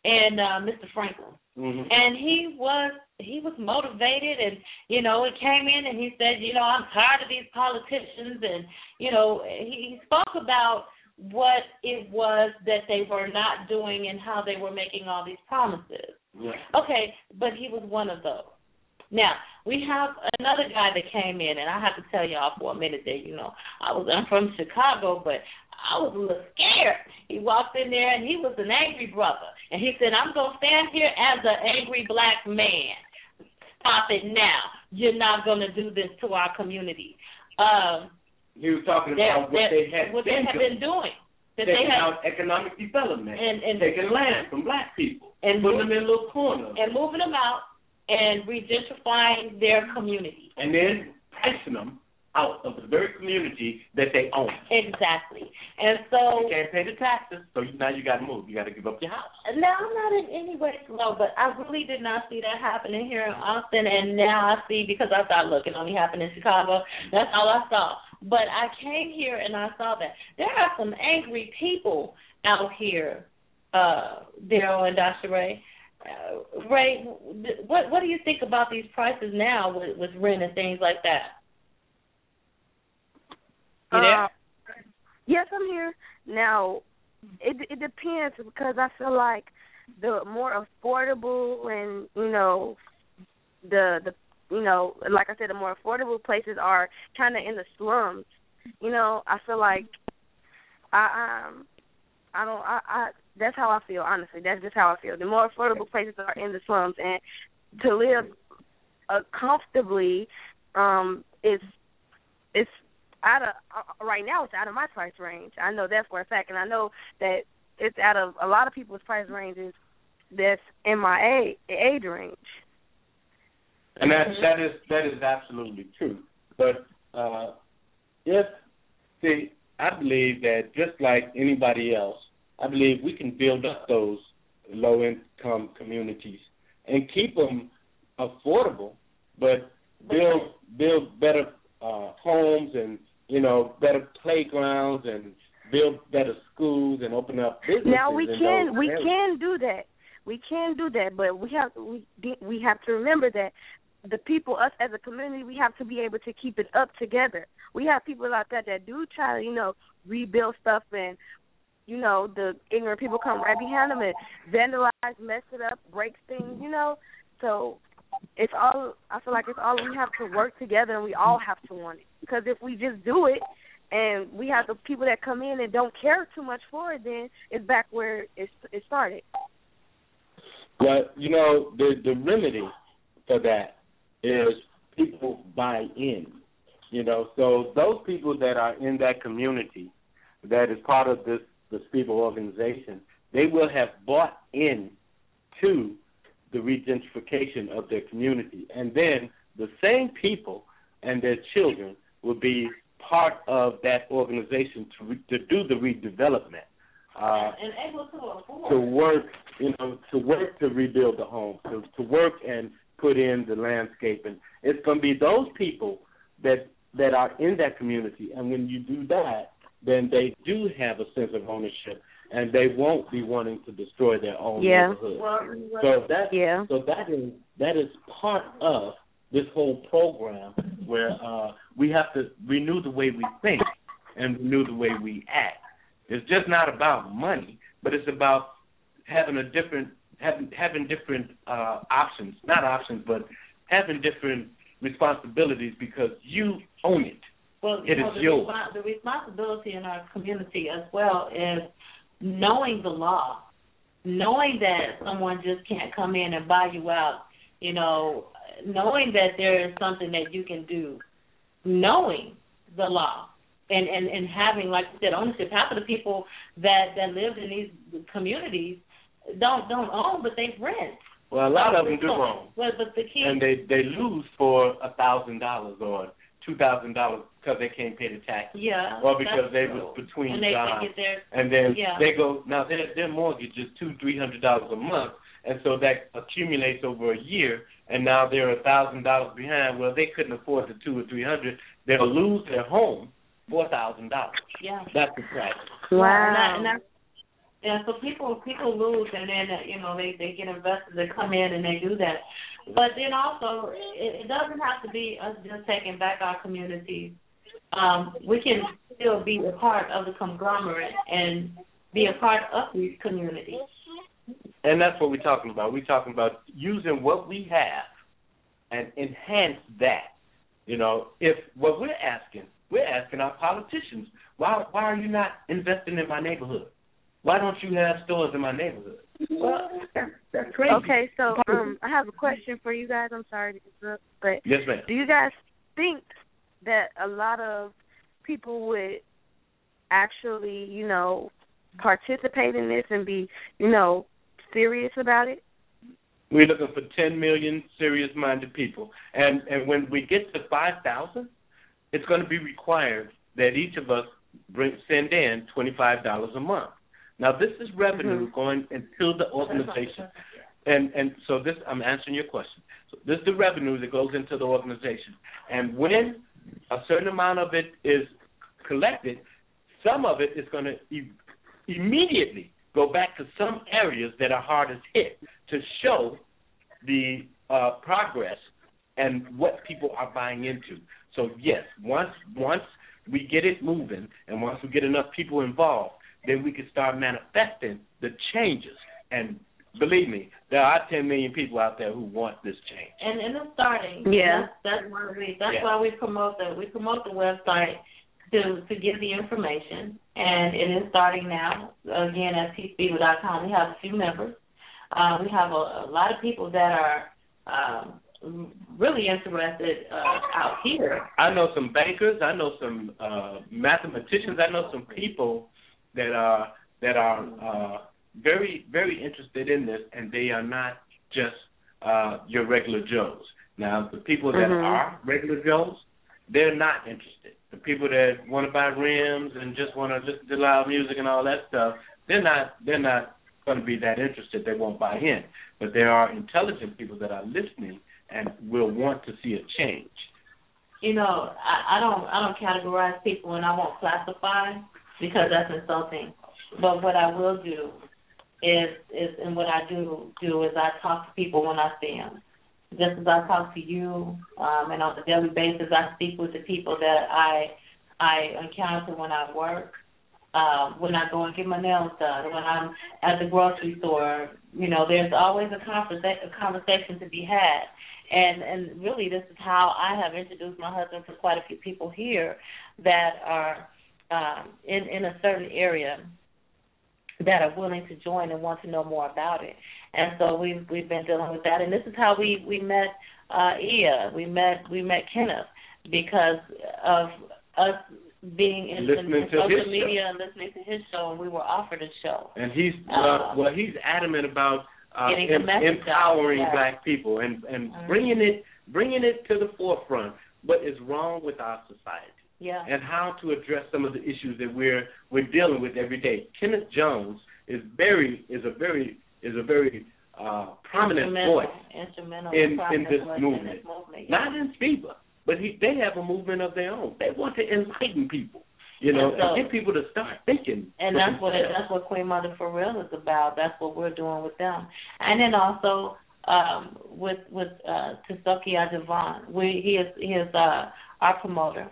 and uh, Mr. Franklin, mm-hmm. and he was he was motivated, and you know, he came in and he said, you know, I'm tired of these politicians, and you know, he, he spoke about what it was that they were not doing and how they were making all these promises. Yeah. Okay, but he was one of those. Now we have another guy that came in, and I have to tell y'all for a minute that you know I was I'm from Chicago, but I was a little scared. He walked in there and he was an angry brother, and he said, "I'm gonna stand here as an angry black man. Stop it now! You're not gonna do this to our community." Um, he was talking about what they had what been they have been doing. That taking they had, out economic development, and, and taking land from black people, and putting them in little corners, and moving them out, and regentrifying their community, and then pricing them out of the very community that they own. Exactly, and so you can't pay the taxes, so now you got to move. You got to give up your house. Now I'm not in any way slow, but I really did not see that happening here in Austin, and now I see because I thought, look, it only happened in Chicago. That's all I saw. But I came here and I saw that there are some angry people out here, uh, Darrell and Dr. Ray. Uh, Ray, what what do you think about these prices now with, with rent and things like that? You there? Uh, yes, I'm here. Now, it it depends because I feel like the more affordable and you know the the you know like I said the more affordable places are kind of in the slums. You know, I feel like I um I don't I I that's how I feel honestly. That's just how I feel. The more affordable places are in the slums and to live uh, comfortably um is it's out of uh, right now it's out of my price range. I know that for a fact, and I know that it's out of a lot of people's price ranges that's in my age, age range. And that that is that is absolutely true. But uh, if see, I believe that just like anybody else, I believe we can build up those low income communities and keep them affordable, but build build better uh, homes and you know better playgrounds and build better schools and open up businesses. Now we can we areas. can do that. We can do that, but we have we we have to remember that the people, us as a community, we have to be able to keep it up together. We have people out there that do try to, you know, rebuild stuff and, you know, the ignorant people come right behind them and vandalize, mess it up, break things, you know. So it's all. I feel like it's all we have to work together and we all have to want it. Because if we just do it and we have the people that come in and don't care too much for it, then it's back where it it started. But you know, the the remedy for that is people buy in. You know, so those people that are in that community that is part of this this people organization, they will have bought in to the regentrification of their community. And then the same people and their children will be part of that organization to re- to do the redevelopment. Uh, and able to afford to work, you know, to work to rebuild the home, to to work and put in the landscaping. It's going to be those people that that are in that community, and when you do that, then they do have a sense of ownership, and they won't be wanting to destroy their own Yeah. neighborhood. Well, So that Yeah. so that is that is part of this whole program where uh, we have to renew the way we think and renew the way we act. It's just not about money, but it's about having a different having having different uh, options, not options, but having different responsibilities because you own it. Well, It you know, is the, yours. respo- the responsibility in our community as well is knowing the law, knowing that someone just can't come in and buy you out. You know, knowing that there is something that you can do, knowing the law, and and and having, like you said, ownership. Half of the people that that live in these communities don't don't own, but they rent. Well, a lot of them do own, Well, but the key and they they lose for a thousand dollars or two thousand dollars because they can't pay the taxes, yeah, or because that's they true. was between and they jobs. can get their and then Yeah. they go now their their mortgage is two three hundred dollars a month and so that accumulates over a year and now they're a thousand dollars behind well they couldn't afford the two or three hundred they'll lose their home four thousand dollars. Yeah, that's the price. Wow. And, that, and that's, yeah, so people people lose, and then you know they they get investors that come in and they do that. But then also, it, it doesn't have to be us just taking back our communities. Um, we can still be a part of the conglomerate and be a part of these communities. And that's what we're talking about. We're talking about using what we have and enhance that. You know, if what we're asking, we're asking our politicians, why why are you not investing in my neighborhood? Why don't you have stores in my neighborhood? Well, that's, that's crazy. Okay, so um, I have a question for you guys. I'm sorry to interrupt, but yes, ma'am. do you guys think that a lot of people would actually, you know, participate in this and be, you know, serious about it? We're looking for 10 million serious-minded people, and and when we get to 5,000, it's going to be required that each of us bring send in $25 a month. Now, this is revenue mm-hmm. going into the organization, and and so this I'm answering your question. So this is the revenue that goes into the organization, and when a certain amount of it is collected, some of it is going to e- immediately go back to some areas that are hardest hit to show the uh, progress and what people are buying into. So yes, once once we get it moving and once we get enough people involved, then we can start manifesting the changes. And believe me, there are 10 million people out there who want this change. And and it's starting. Yeah. That's, that's one we. That's Yeah. why we promote the we promote the website to to give the information, and it is starting now. Again, at peacebeaver.com, we have a few members. Uh, we have a, a lot of people that are um, really interested uh, out here. I know some bankers. I know some uh, mathematicians. I know some people that are that are uh, very very interested in this, and they are not just uh, your regular Joes. Now, the people that Mhm. are regular Joes, they're not interested. The people that want to buy rims and just want to listen to loud music and all that stuff, they're not they're not going to be that interested. They won't buy in. But there are intelligent people that are listening and will want to see a change. You know, I, I don't I don't categorize people, and I won't classify because that's insulting. But what I will do is is and what I do do is I talk to people when I see them. Just as I talk to you, um, and on a daily basis, I speak with the people that I I encounter when I work, um, when I go and get my nails done, when I'm at the grocery store. You know, there's always a conversa- a conversation to be had, and and really, this is how I have introduced my husband to quite a few people here that are um, in in a certain area that are willing to join and want to know more about it. And so we've we've been dealing with that. And this is how we we met uh Ia. We met we met Kenneth because of us being in, in social show. media and listening to his show, and we were offered a show. And he's uh, Uh, well, he's adamant about uh, em- out, empowering yeah. black people and and Mhm. bringing it bringing it to the forefront. What is wrong with our society Yeah. and how to address some of the issues that we're we're dealing with every day. Kenneth Jones is very is a very is a very uh, prominent voice instrumental in in this movement. In movement yeah. Not in SPIBA, but he, they have a movement of their own. They want to enlighten people, you know, And so- and get people to start thinking. And that's what it, that's what Queen Mother for Real is about. That's what we're doing with them. And then also um, with with uh, Tisoki Adjavan, we he is he is uh, our promoter,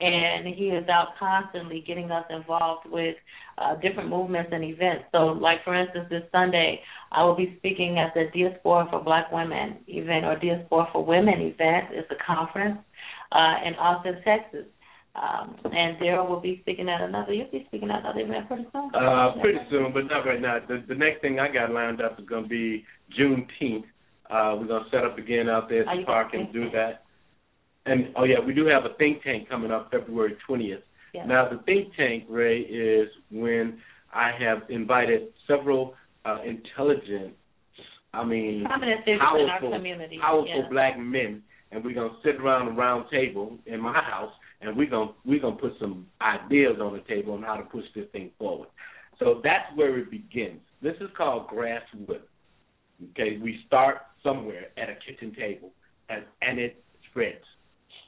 and he is out constantly getting us involved with uh, different movements and events. So, like for instance, this Sunday I will be speaking at the Diaspora for Black Women event or Diaspora for Women event. It's a conference uh, in Austin, Texas. Um, and Darrell will be speaking at another. You'll be speaking at another event pretty soon. Uh, pretty soon, but not right now. The, the next thing I got lined up is going to be Juneteenth. Uh, we're going to set up again out there at the park and do that. And oh yeah, we do have a think tank coming up February 20th. Yeah. Now the think tank, Ray, is when I have invited several uh, intelligent, I mean, powerful, powerful yeah. black men, and we're gonna sit around a round table in my house, and we're gonna we're gonna put some ideas on the table on how to push this thing forward. So that's where it begins. This is called grassroots. Okay, we start somewhere at a kitchen table, and and it spreads.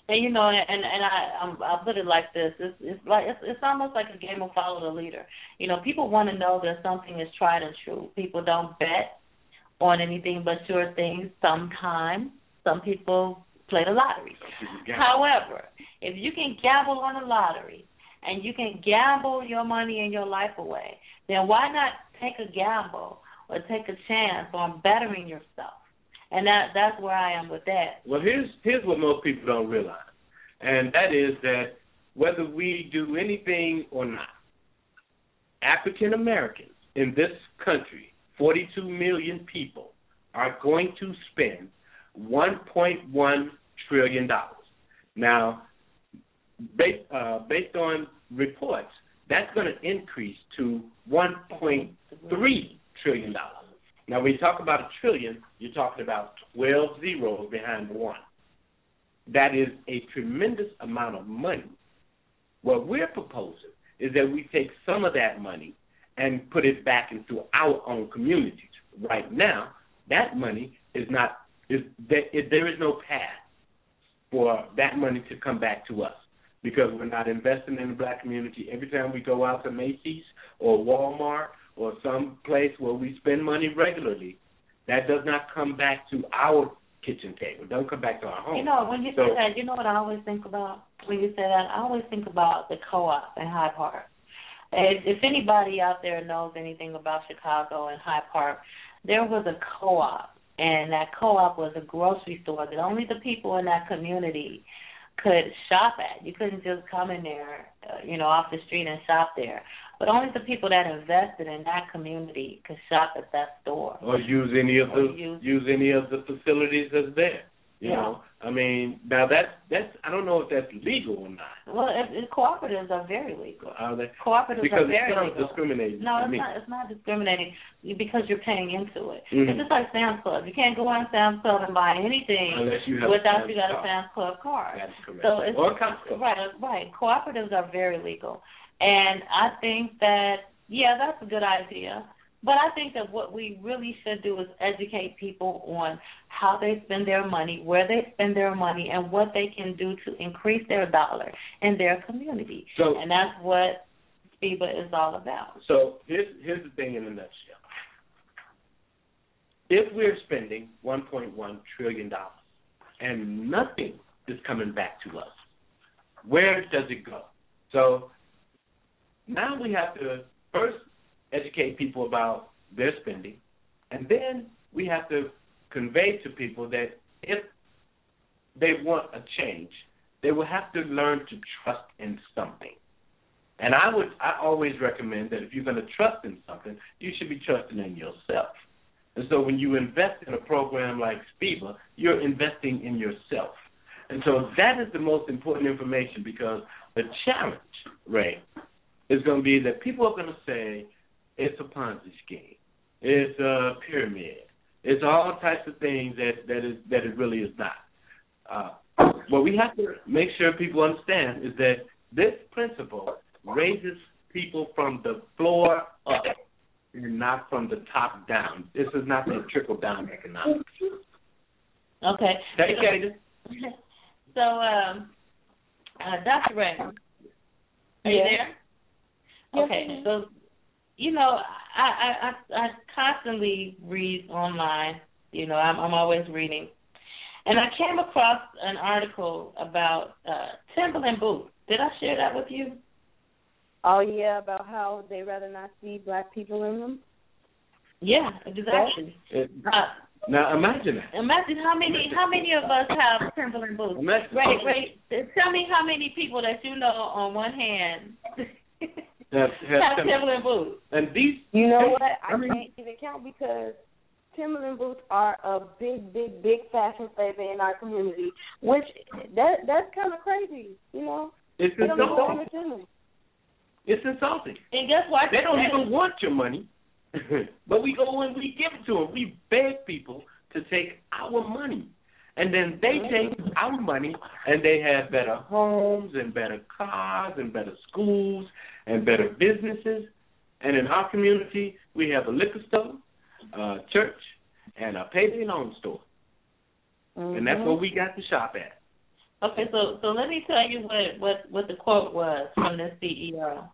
And you know, and and I I'm, I'll put it like this: it's it's like it's it's almost like a game of follow the leader. You know, people want to know that something is tried and true. People don't bet on anything but sure things. Sometimes some people play the lottery. However, if you can gamble on the lottery and you can gamble your money and your life away, then why not take a gamble or take a chance on bettering yourself? And that that's where I am with that. Well, here's here's what most people don't realize, and that is that whether we do anything or not, African Americans in this country, 42 million people, are going to spend 1.1 trillion dollars. Now, based uh, based on reports, that's going to increase to 1.3 trillion dollars. Now, when you talk about a trillion, you're talking about 12 zeros behind one. That is a tremendous amount of money. What we're proposing is that we take some of that money and put it back into our own communities. Right now, that money is not is there, there is no path for that money to come back to us because we're not investing in the black community. Every time we go out to Macy's or Walmart or some place where we spend money regularly, that does not come back to our kitchen table. It doesn't come back to our home. You know, when you so, say that, you know what I always think about? When you say that, I always think about the co-op in Hyde Park. If anybody out there knows anything about Chicago and Hyde Park, there was a co-op, and that co-op was a grocery store that only the people in that community could shop at. You couldn't just come in there, uh, you know, off the street and shop there. But only the people that invested in that community could shop at that store. Or use any of the use, use any of the facilities that's there. You yeah. know, I mean, now that's that's I don't know if that's legal or not. Well, if, if cooperatives are very legal. Are they? Cooperatives because are very it's legal. discriminating. No, it's not. It's not discriminating because you're paying into it. Mm-hmm. It's just like Sam's Club. You can't go on Sam's Club and buy anything Unless you have without you got a. Sam's Club card. That's correct. So it's or Costco. right, right. Cooperatives are very legal, and I think that yeah, that's a good idea. But I think that what we really should do is educate people on how they spend their money, where they spend their money, and what they can do to increase their dollar in their community. So, and that's what SPIBA is all about. So here's here's the thing in a nutshell. If we're spending 1.1 trillion dollars and nothing is coming back to us, where does it go? So now we have to first educate people about their spending, and then we have to convey to people that if they want a change, they will have to learn to trust in something. And I would I always recommend that if you're going to trust in something, you should be trusting in yourself. And so when you invest in a program like SPIBA, you're investing in yourself. And so that is the most important information because the challenge, Ray, is going to be that people are going to say it's a Ponzi scheme, it's a pyramid, it's all types of things that that is that it really is not. Uh, what we have to make sure people understand is that this principle raises people from the floor up and not from the top down. This is not the trickle down economics. Okay. Dedicated. So, um, uh, Dr. Ray, are you there? Yes, Okay, so you know, I, I I I constantly read online. You know, I'm I'm always reading, and I came across an article about uh Timberland boots. Did I share that with you? Oh yeah, about how they rather not see black people in them. Yeah, exactly. It- Uh, now imagine that. imagine how many how many of us have Timberland boots. Imagine. Right, right. Tell me how many people that you know on one hand Have, have have Timberland. Timberland boots. And these You know what? I, I mean- can't even count because Timberland boots are a big, big, big fashion statement in our community. Which that that's kind of crazy, you know. it's They don't even go in insulting. It's insulting. And guess what? They don't even want your money, but we go and we give it to them. We beg people to take our money, and then they mm-hmm. take our money and they have better homes and better cars and better schools and better businesses. And in our community, we have a liquor store, a church, and a payday loan store, and that's Mhm. where we got to shop at. Okay, so so let me tell you what what what the quote was from the CEO.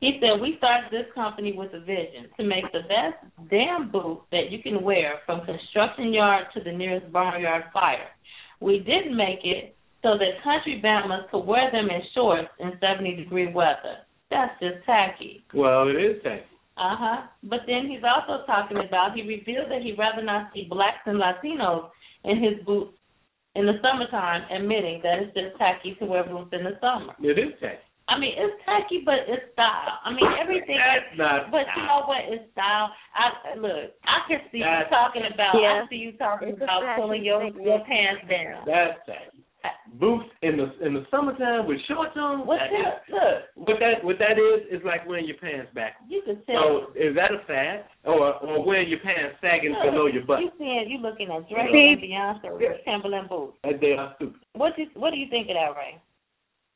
He said, "We started this company with a vision to make the best damn boot that you can wear from construction yard to the nearest barnyard fire. We didn't make it so that country bammers could wear them in shorts in 70 degree weather. That's just tacky." Well, it is tacky. Uh huh. But then he's also talking about he revealed that he'd rather not see blacks and Latinos in his boots in the summertime, admitting that it's just tacky to wear boots in the summer. It is tacky. I mean, it's tacky, but it's style. I mean, everything. That's is, not But style. you know what? It's style. I look. I can see you talking about. Yeah. I see you talking It's about pulling your statement. your pants down. That's tacky. Boots in the in the summertime with shorts on. What that look? what that what that is is like wearing your pants back. You can tell. So is that a fad, or or wearing your pants sagging Look, below your butt? You seeing? You looking at Drake See? and Beyonce with Timberland boots. That they are stupid. What you What do you think of that, Ray?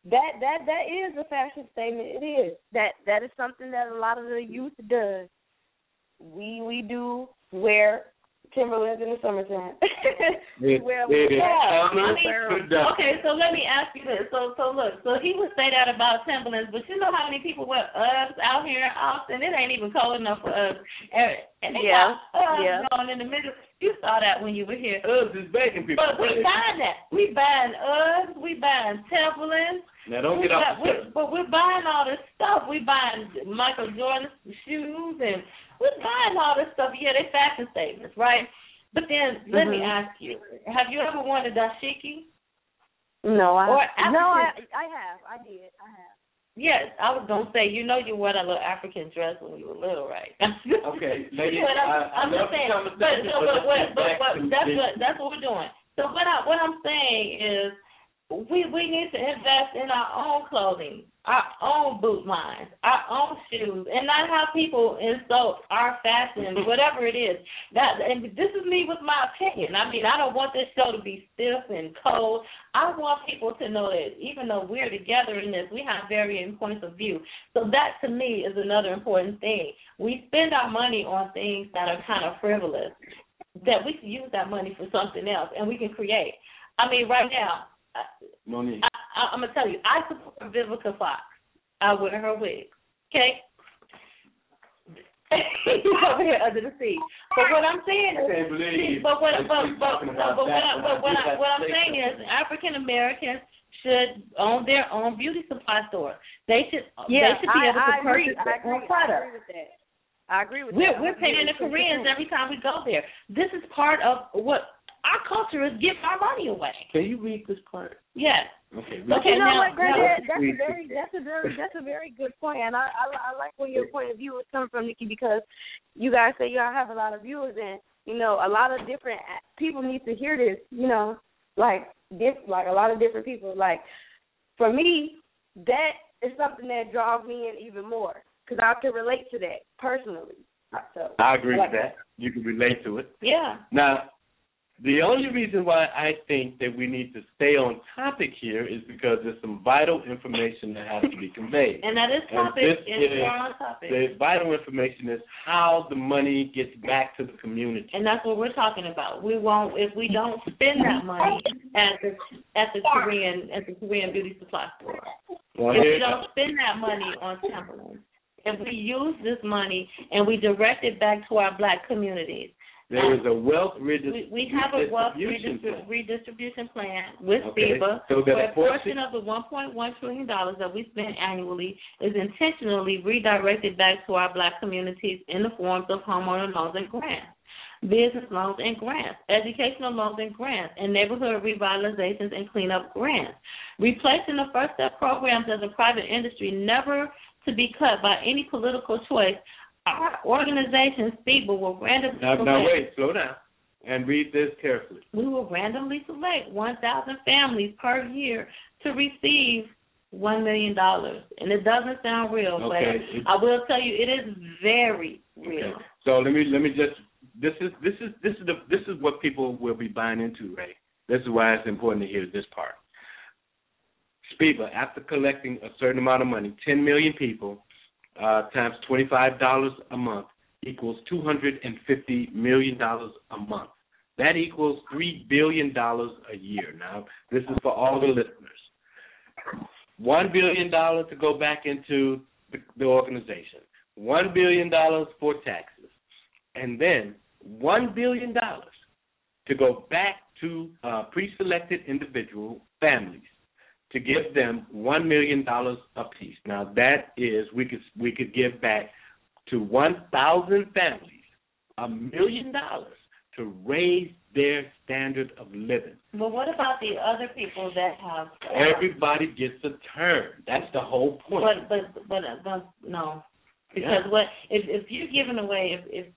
That that that is a fashion statement. It is. That that is something that a lot of the youth does. We we do wear Timberlands in the summertime. we It- wear it is Yeah, I mean. Okay, so let me ask you this. So, so look, so he would say that about Timberlands, but you know how many people wear Uggs out here in Austin? It ain't even cold enough for Uggs. And, and they Yeah, got Uggs yeah. going in the middle. You saw that when you were here. Us is begging people. But we buying that. We buying Uggs. We buying Timberlands. now don't we get off buy- the we- But we're buying all this stuff. We buying Michael Jordan shoes and we're buying all this stuff. Yeah, they fashion statements, right? But then let me Mhm. ask you: Have you ever worn a dashiki? No, I Or no, I I have. I did. I have. Yes, I was gonna say. You know, you wore that little African dress when you were little, right? Okay, ladies, but I'm, I- I I'm love just the saying. But, but but, but, get but, but that's what that's what we're doing. So what I what I'm saying is, we we need to invest in our own clothing, our own boot lines, our own shoes, and not have people insult our fashion, whatever it is. That and this is me with my opinion. I mean, I don't want this show to be stiff and cold. I want people to know that even though we're together in this, we have varying points of view. So that to me is another important thing. We spend our money on things that are kind of frivolous. That we can use that money for something else, and we can create. I mean, right now, Monique. I, I, I'm gonna tell you, I support Vivica Fox. I wear her wig. Okay. Over here under the sea. But what I'm saying is, I but what, but, but, but, but what, I, but what, I, what I'm saying is, African Americans should own their own beauty supply store. They should. Yeah, they should be I, able to I agree. purchase I their agree. own I agree with that. I agree with We're that. we're paying the Koreans every time we go there. This is part of what our culture is giving our money away. Can you read this part? Yes. Okay. But you Okay, know now- what, Granddad? now- That's a very, that's a very, that's a very good point, and I, I, I like where your point of view is coming from, Nikki, because you guys say y'all have a lot of viewers, and you know, a lot of different people need to hear this. You know, like this, like a lot of different people. Like for me, that is something that draws me in even more because I can relate to that personally. So I agree like with that. You can relate to it. Yeah. Now, the only reason why I think that we need to stay on topic here is because there's some vital information that has to be conveyed. And that is And topic. this is is on topic. The vital information is how the money gets back to the community. And that's what we're talking about. We won't if we don't spend that money at the at the Korean at the Korean beauty supply store. Well, if we don't spend that money on Timberland, if we use this money and we direct it back to our black communities. There is a wealth redis- We, we have a wealth redistribution plan. redistribution plan with Okay, SPIBA so where a portion- portion of the $1.1 trillion that we spend annually is intentionally redirected back to our black communities in the forms of homeowner loans and grants, business loans and grants, educational loans and grants, and neighborhood revitalizations and cleanup grants. Replacing the First Step programs as a private industry, never to be cut by any political choice, our organization, SPIBA, will randomly Now, now wait, slow down and read this carefully. we will randomly select 1,000 families per year to receive $1 million. And it doesn't sound real, Okay. but I will tell you it is very real. Okay. So let me let me just this is this is this is the this is what people will be buying into, Ray. This is why it's important to hear this part. SPIBA, after collecting a certain amount of money, 10 million people uh, times $25 a month equals $250 million a month. That equals $3 billion a year. Now, this is for all the listeners. $1 billion to go back into the, the organization, $1 billion for taxes, and then $1 billion to go back to uh, pre-selected individual families to give them one million dollars apiece. Now that is we could we could give back to one thousand families a million dollars to raise their standard of living. Well, what about the other people that have? Everybody gets a turn. That's the whole point. But but but, but no, because yeah. what if if you're giving away if if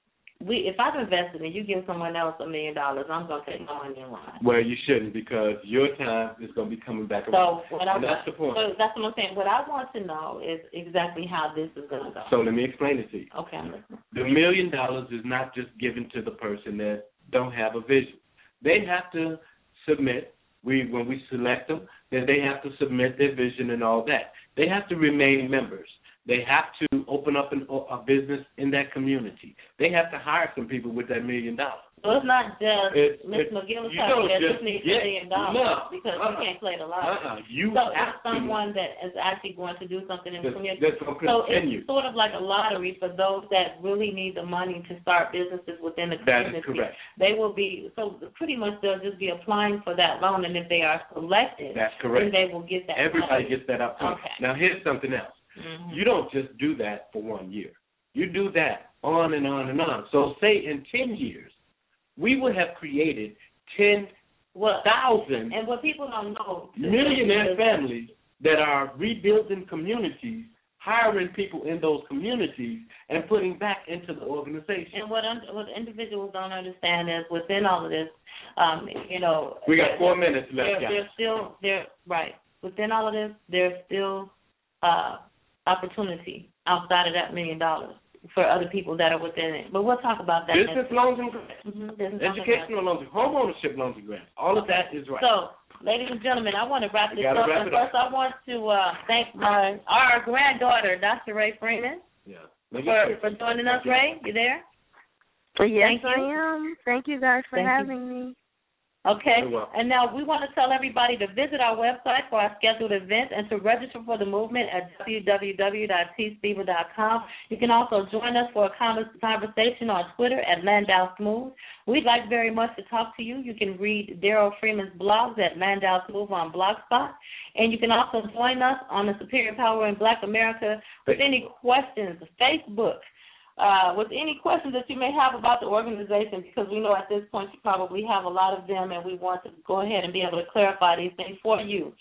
we if I've invested and you give someone else a million dollars, I'm gonna take my money and run. Well, you shouldn't because your time is gonna be coming back around. So what I, that's the point. So that's what I'm saying. What I want to know is exactly how this is gonna go. So let me explain it to you. Okay, The million dollars is not just given to the person that don't have a vision. They have to submit. We when we select them, then they have to submit their vision and all that. They have to remain members. They have to open up an, a business in that community. They have to hire some people with that million dollars. So it's not just Miss McGill talking that just needs a million dollars no, because uh-uh, you can't play the lottery. Uh-uh, you so it's someone that is actually going to do something in the community. so it's sort of like a lottery for those that really need the money to start businesses within the community. That is correct. They will be so pretty much they'll just be applying for that loan, and if they are selected, that's correct. Then they will get that. Everybody money. gets that opportunity. Okay. Now here's something else. Mm-hmm. You don't just do that for one year. You do that on and on and on. So say in ten years, we would have created ten thousand and what people don't know millionaire families that are rebuilding communities, hiring people in those communities, and putting back into the organization. And what un- what individuals don't understand is within all of this, um, you know, we got four minutes left. they're still there right within all of this. There's still uh, opportunity outside of that million dollars for other people that are within it. But we'll talk about that. Business loans and grants, mm-hmm, educational loans, home ownership loans and grants. All of that is right. So, ladies and gentlemen, I want to wrap this up. Wrap and first, up. I want to uh, thank my our granddaughter, Dr. Ray Freeman, yeah. for, for joining us. Ray, you there? Yes, Thank you. I am. Thank you guys for Thank having you. me. Okay. And now we want to tell everybody to visit our website for our scheduled events and to register for the movement at www.tspiva.com. You can also join us for a conversation on Twitter at Landau Smooth. We'd like very much to talk to you. You can read Darrell Freeman's blogs at Landau Smooth on Blogspot. And you can also join us on the Superior Power in Black America with any questions, Facebook uh, with any questions that you may have about the organization, because we know at this point you probably have a lot of them, and we want to go ahead and be able to clarify these things for you.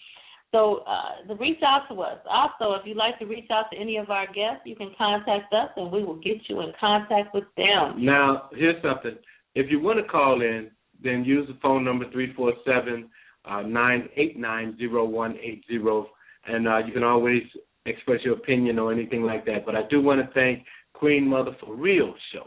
So uh, reach out to us. Also, if you'd like to reach out to any of our guests, you can contact us, and we will get you in contact with them. Now, here's something. If you want to call in, then use the phone number three four seven uh, nine eight nine zero one eight zero, and uh, you can always express your opinion or anything like that. But I do want to thank Queen Mother for Real show.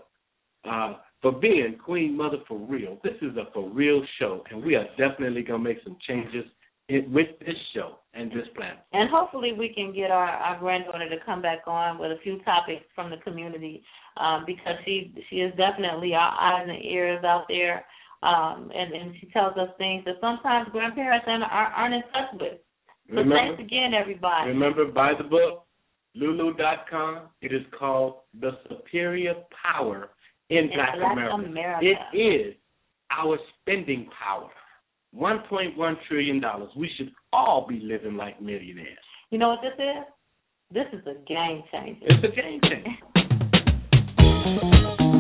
Uh, for being Queen Mother for Real. This is a for real show, and we are definitely going to make some changes in, with this show and this plan. And hopefully we can get our, our granddaughter to come back on with a few topics from the community um, because she she is definitely our eyes and ears out there. Um, and, and she tells us things that sometimes grandparents aren't, aren't in touch with. So remember, thanks again, everybody. Remember, buy the book, Lulu.com. It is called The Superior Power in, Black, Black America. America. It is our spending power. $1.1 trillion. We should all be living like millionaires. You know what this is? This is a game changer. It's a game changer.